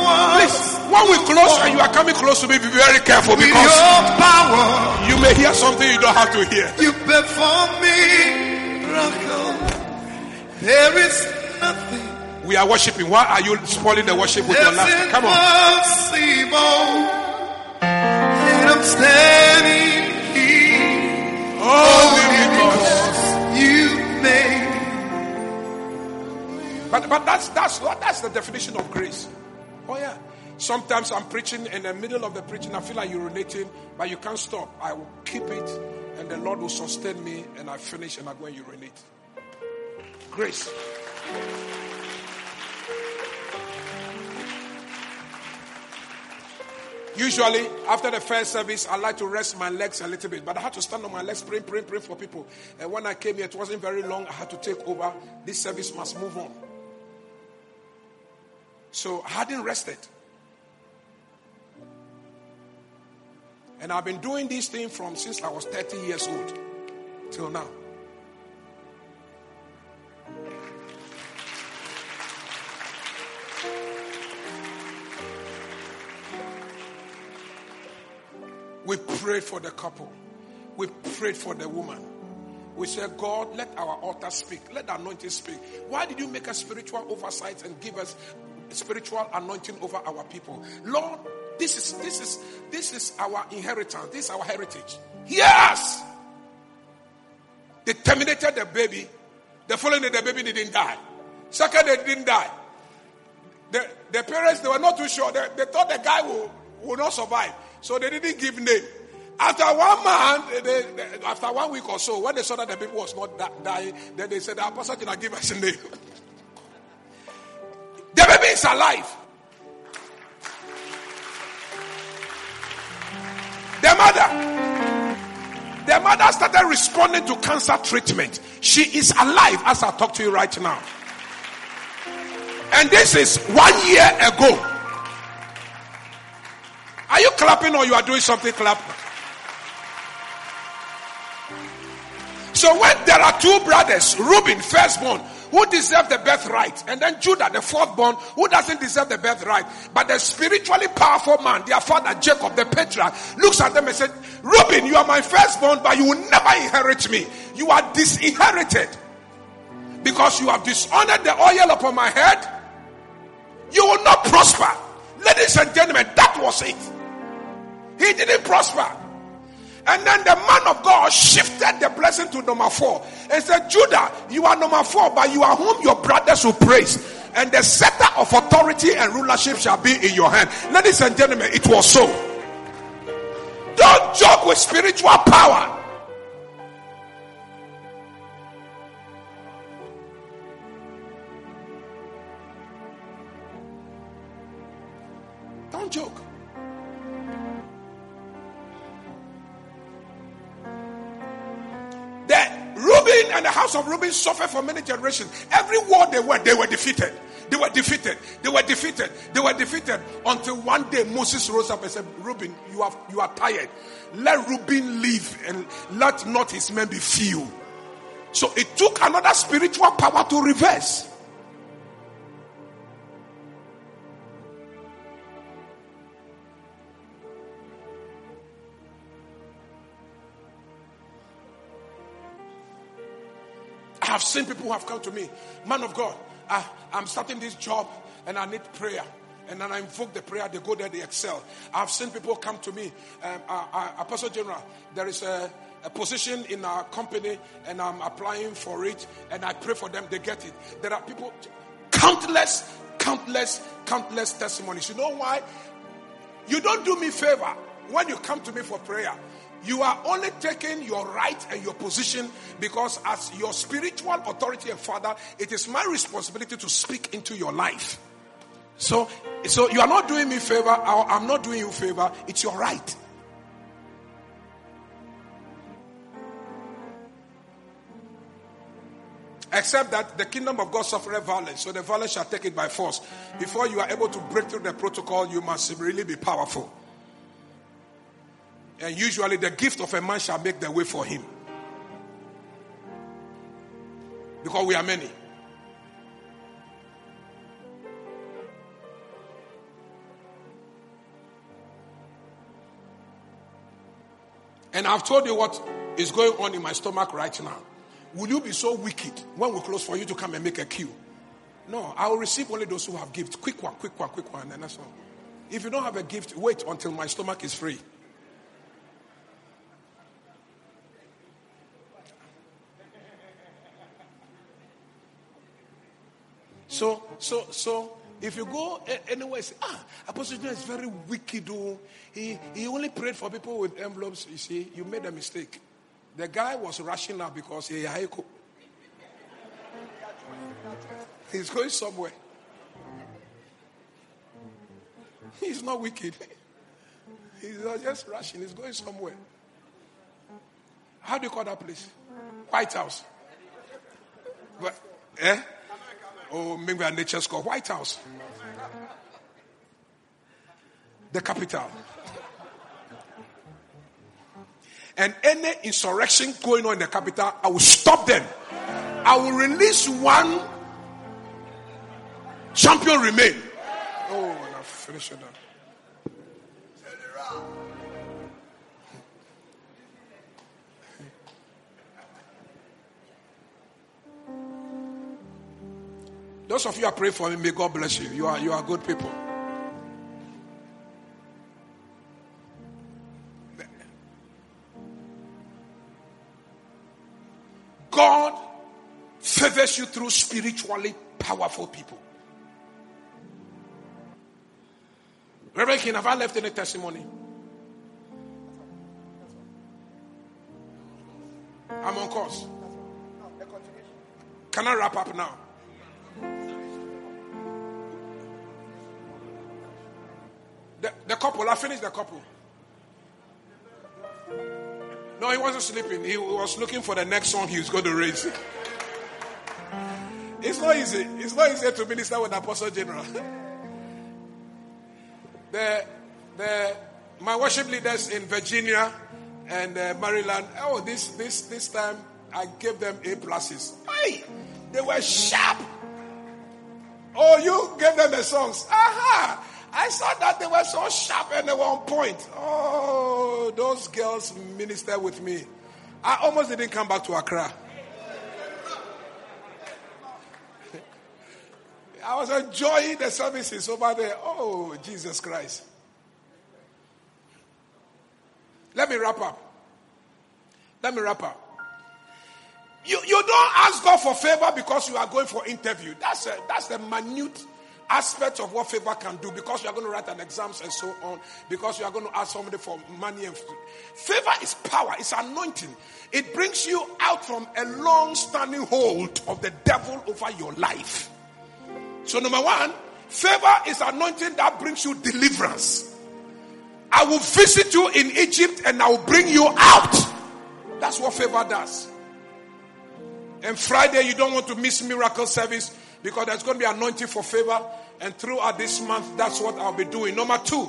Speaker 4: walls
Speaker 2: when we close and you are coming close to me, be very careful
Speaker 4: with
Speaker 2: because
Speaker 4: your power.
Speaker 2: you may hear something you don't have to hear.
Speaker 4: You perform miracles. There is nothing
Speaker 2: We are worshiping. Why are you spoiling the worship with your laughter? Come on.
Speaker 4: And I'm standing here oh, Only
Speaker 2: But but that's that's what that's the definition of grace. Oh yeah. Sometimes I'm preaching in the middle of the preaching, I feel like urinating, but you can't stop. I will keep it, and the Lord will sustain me, and I finish and I go and urinate. Grace. Usually, after the first service, I like to rest my legs a little bit, but I had to stand on my legs, praying, praying, praying for people. And when I came here, it wasn't very long. I had to take over. This service must move on. So I hadn't rested. And I've been doing this thing from since I was 30 years old till now. We prayed for the couple. We prayed for the woman. We said, God, let our altar speak. Let the anointing speak. Why did you make a spiritual oversight and give us spiritual anointing over our people? Lord, this is this is this is our inheritance. This is our heritage. Yes. They terminated the baby. The following day, the baby didn't die. Second, they didn't die. The, the parents, they were not too sure. They, they thought the guy will, will not survive. So they didn't give name. After one month, they, they, after one week or so, when they saw that the baby was not dying, then they said, Apostle, can I give us a name? the baby is alive. The mother, the mother started responding to cancer treatment. She is alive as I talk to you right now. And this is one year ago. Are you clapping or you are doing something clap? So when there are two brothers, Reuben, firstborn, who deserve the birthright, and then Judah, the fourthborn, who doesn't deserve the birthright, but the spiritually powerful man, their father Jacob, the patriarch, looks at them and said, Reuben, you are my firstborn, but you will never inherit me. You are disinherited because you have dishonored the oil upon my head. You will not prosper. Ladies and gentlemen, that was it. He didn't prosper. And then the man of God shifted the blessing to number four and said, Judah, you are number four, but you are whom your brothers will praise. And the scepter of authority and rulership shall be in your hand. Ladies and gentlemen, it was so. Don't joke with spiritual power. Don't joke. Reuben and the house of Reuben suffered for many generations. Every war they were, they were defeated. They were defeated. They were defeated. They were defeated until one day Moses rose up and said, Reuben, you are you are tired. Let Reuben live and let not his men be few. So it took another spiritual power to reverse. I have seen people who have come to me, man of God, I, I'm starting this job and I need prayer. And then I invoke the prayer, they go there, they excel. I've seen people come to me, um, uh, uh, Apostle General, there is a, a position in our company and I'm applying for it and I pray for them, they get it. There are people, countless, countless, countless testimonies. You know why? You don't do me favor when you come to me for prayer. You are only taking your right and your position because, as your spiritual authority and father, it is my responsibility to speak into your life. So, so you are not doing me favor. I'm not doing you favor. It's your right. Except that the kingdom of God suffereth violence, so the violence shall take it by force. Before you are able to break through the protocol, you must really be powerful. And usually the gift of a man shall make the way for him. Because we are many. And I've told you what is going on in my stomach right now. Will you be so wicked when we close for you to come and make a queue? No, I will receive only those who have gifts. Quick one, quick one, quick one, and that's all. If you don't have a gift, wait until my stomach is free. So, so, so, if you go anywhere, say, ah, Apostle John is very wicked. Oh. He, he only prayed for people with envelopes. You see, you made a mistake. The guy was rushing out because he He's going somewhere. He's not wicked. He's not just rushing. He's going somewhere. How do you call that place? White House. But, eh? Oh, maybe a nature score. White House. The capital. And any insurrection going on in the capital, I will stop them. I will release one champion remain. Oh, and I've finished it Those of you are praying for me, may God bless you. You are you are good people. God favors you through spiritually powerful people. Reverend King, have I left any testimony? I'm on course. Can I wrap up now? The, couple, I finished the couple. No, he wasn't sleeping. He was looking for the next song he was going to raise. It's not easy. It's not easy to minister with Apostle General. the, the, my worship leaders in Virginia and uh, Maryland, oh, this, this, this time I gave them A pluses. Hey, they were sharp. Oh, you gave them the songs. Aha! I saw that they were so sharp and they were on point. Oh, those girls ministered with me. I almost didn't come back to Accra. I was enjoying the services over there. Oh, Jesus Christ. Let me wrap up. Let me wrap up. You, you don't ask God for favor because you are going for interview. That's a, that's the minute aspect of what favor can do because you are going to write an exams and so on because you are going to ask somebody for money and favor is power it's anointing. It brings you out from a long standing hold of the devil over your life. So number one favor is anointing that brings you deliverance. I will visit you in egypt and i will bring you out. That's what favor does. And friday you don't want to miss miracle service because there's going to be anointing for favor. And throughout this month, that's what I'll be doing. Number two.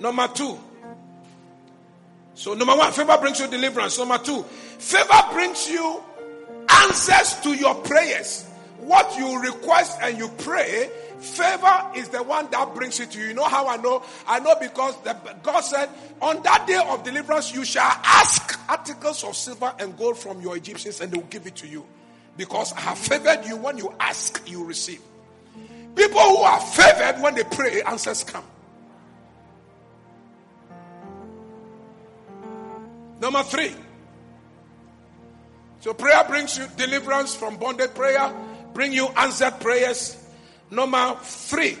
Speaker 2: Number two. So, number one, favor brings you deliverance. Number two, favor brings you answers to your prayers. What you request and you pray, favor is the one that brings it to you. You know how I know? I know because the, God said, On that day of deliverance, you shall ask articles of silver and gold from your Egyptians, and they will give it to you. Because I have favored you when you ask, you receive. People who are favored when they pray, answers come. Number three. So prayer brings you deliverance from bonded prayer, bring you answered prayers. Number three.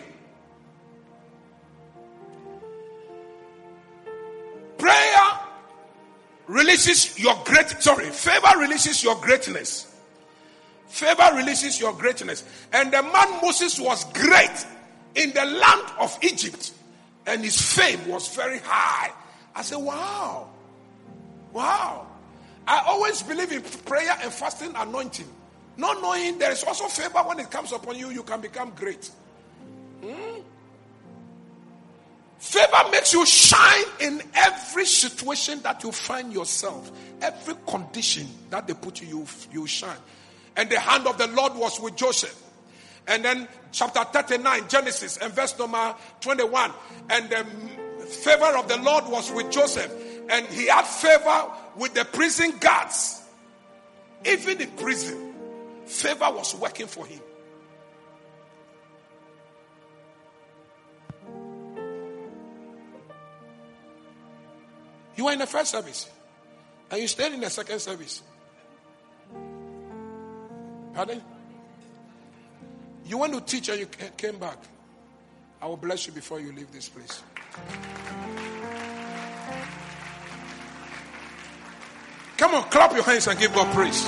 Speaker 2: Prayer releases your great sorry, favor releases your greatness. Favor releases your greatness. And the man Moses was great in the land of Egypt, and his fame was very high. I said, Wow, wow. I always believe in prayer and fasting anointing. Not knowing there is also favor when it comes upon you, you can become great. Hmm? Favor makes you shine in every situation that you find yourself, every condition that they put you, you, you shine. And the hand of the Lord was with Joseph. And then chapter 39, Genesis, and verse number 21. And the favor of the Lord was with Joseph. And he had favor with the prison guards. Even in prison, favor was working for him. You were in the first service, and you stayed in the second service. Pardon? You want to teach and you came back. I will bless you before you leave this place. Come on, clap your hands and give God praise.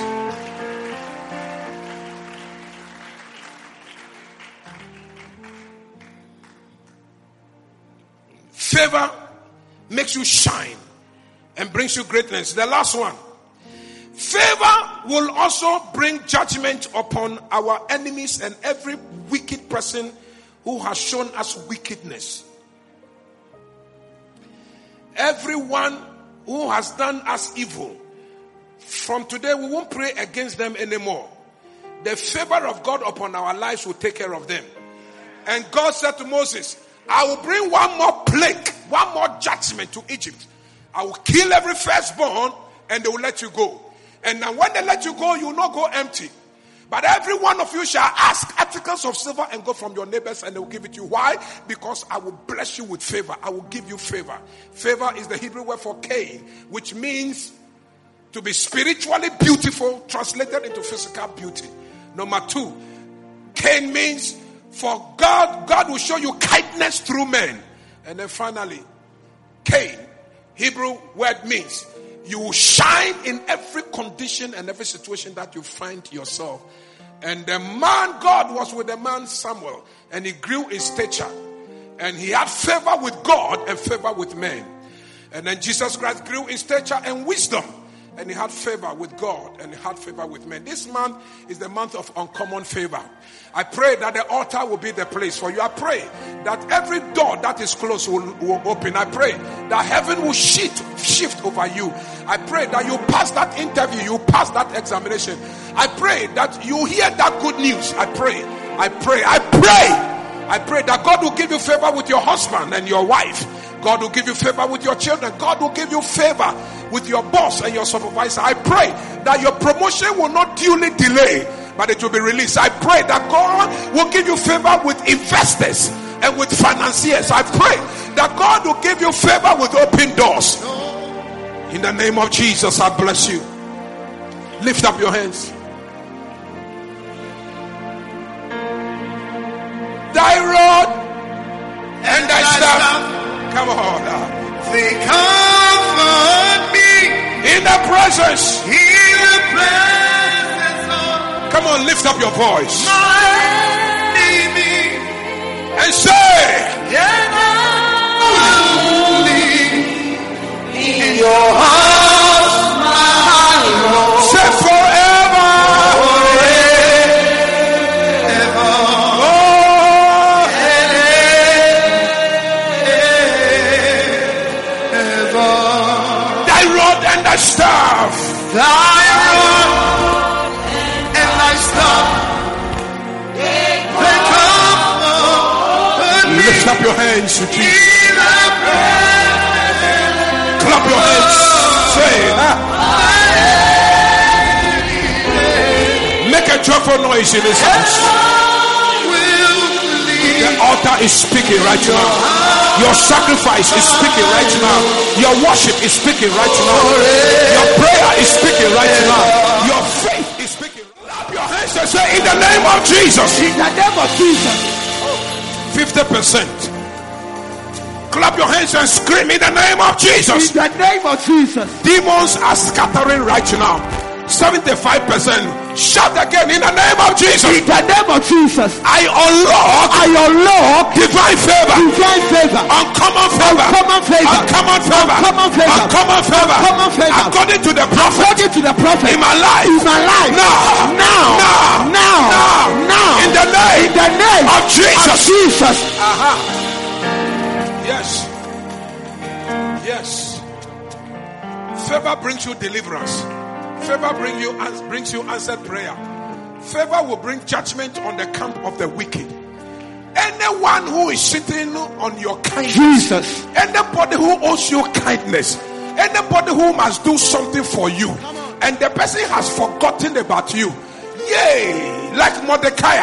Speaker 2: Favor makes you shine and brings you greatness. The last one. Favor will also bring judgment upon our enemies and every wicked person who has shown us wickedness. Everyone who has done us evil, from today we won't pray against them anymore. The favor of God upon our lives will take care of them. And God said to Moses, I will bring one more plague, one more judgment to Egypt. I will kill every firstborn and they will let you go. And now when they let you go, you will not go empty. But every one of you shall ask articles of silver and gold from your neighbors, and they will give it to you. Why? Because I will bless you with favor. I will give you favor. Favor is the Hebrew word for Cain, which means to be spiritually beautiful, translated into physical beauty. Number two, Cain means for God, God will show you kindness through men. And then finally, Cain, Hebrew word means you will shine in every condition and every situation that you find yourself. And the man God was with the man Samuel, and he grew in stature, and he had favor with God and favor with men. And then Jesus Christ grew in stature and wisdom and he had favor with God and he had favor with men. This month is the month of uncommon favor. I pray that the altar will be the place for you. I pray that every door that is closed will, will open. I pray that heaven will shift, shift over you. I pray that you pass that interview, you pass that examination. I pray that you hear that good news. I pray, I pray, I pray. I pray that God will give you favor with your husband and your wife. God will give you favor with your children. God will give you favor with your boss and your supervisor. I pray that your promotion will not duly delay, but it will be released. I pray that God will give you favor with investors and with financiers. I pray that God will give you favor with open doors. In the name of Jesus, I bless you. Lift up your hands. Thy rod and thy staff. Come on.
Speaker 4: They comfort
Speaker 2: In the presence.
Speaker 4: in the presence of
Speaker 2: Come on, lift up your voice. and say,
Speaker 4: will live in your house,
Speaker 2: staff.
Speaker 4: Thy rod and thy staff, they comfort me
Speaker 2: Lift up your hands to Jesus. Clap your hands. Say, ah. Make a joyful noise in this house. The altar is speaking right now. Your sacrifice is speaking right now. Your worship is speaking right now. Your prayer is speaking right now. Your faith is speaking. Clap your hands and say, In the name of Jesus.
Speaker 3: In the name of Jesus.
Speaker 2: 50%. Clap your hands and scream in the name of Jesus.
Speaker 3: In the name of Jesus.
Speaker 2: Demons are scattering right now. 75%. Shout again in the name of Jesus.
Speaker 3: In the name of Jesus.
Speaker 2: I unlock
Speaker 3: I unlock
Speaker 2: divine favor.
Speaker 3: divine favor.
Speaker 2: Uncommon favor.
Speaker 3: Uncommon favor.
Speaker 2: Uncommon favor.
Speaker 3: Uncommon favor.
Speaker 2: Uncommon favor.
Speaker 3: Uncommon favor.
Speaker 2: According to the prophet
Speaker 3: According to the prophet.
Speaker 2: in my life.
Speaker 3: In my life.
Speaker 2: Now.
Speaker 3: Now.
Speaker 2: Now.
Speaker 3: Now.
Speaker 2: Now.
Speaker 3: Now.
Speaker 2: In the name.
Speaker 3: In the name
Speaker 2: of Jesus.
Speaker 3: Of Jesus.
Speaker 2: Aha. Yes. Yes. Favor brings you deliverance. Favor bring you brings you answered prayer. Favor will bring judgment on the camp of the wicked. Anyone who is sitting on your kindness,
Speaker 3: Jesus.
Speaker 2: anybody who owes you kindness, anybody who must do something for you, and the person has forgotten about you. Yay! Like Mordecai,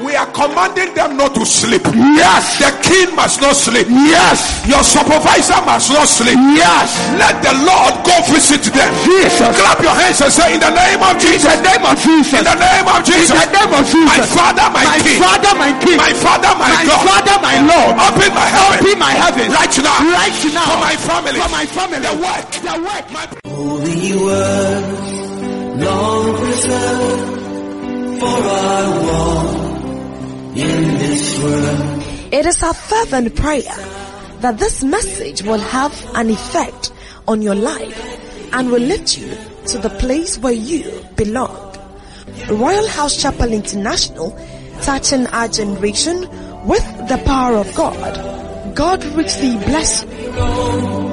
Speaker 2: we are commanding them not to sleep.
Speaker 3: Yes.
Speaker 2: The king must not sleep.
Speaker 3: Yes.
Speaker 2: Your supervisor must not sleep.
Speaker 3: Yes.
Speaker 2: Let the Lord go visit them.
Speaker 3: Jesus.
Speaker 2: Clap your hands and say, In the name of Jesus.
Speaker 3: In
Speaker 2: Jesus.
Speaker 3: the name of Jesus.
Speaker 2: In the name of Jesus.
Speaker 3: In
Speaker 2: Jesus.
Speaker 3: the name of Jesus.
Speaker 2: My Father, my,
Speaker 3: my
Speaker 2: King.
Speaker 3: Father, my King.
Speaker 2: My Father, my,
Speaker 3: my
Speaker 2: God.
Speaker 3: Father, my Lord.
Speaker 2: Open my heaven.
Speaker 3: Open my heaven.
Speaker 2: Right now.
Speaker 3: Right now.
Speaker 2: For my family.
Speaker 3: For my family.
Speaker 2: The work.
Speaker 3: The work.
Speaker 2: My
Speaker 5: Holy words, long preserved, for I walk in this world.
Speaker 1: It is our fervent prayer that this message will have an effect on your life and will lift you to the place where you belong. Royalhouse Chapel International, touching our generation with the power of God. God richly bless you.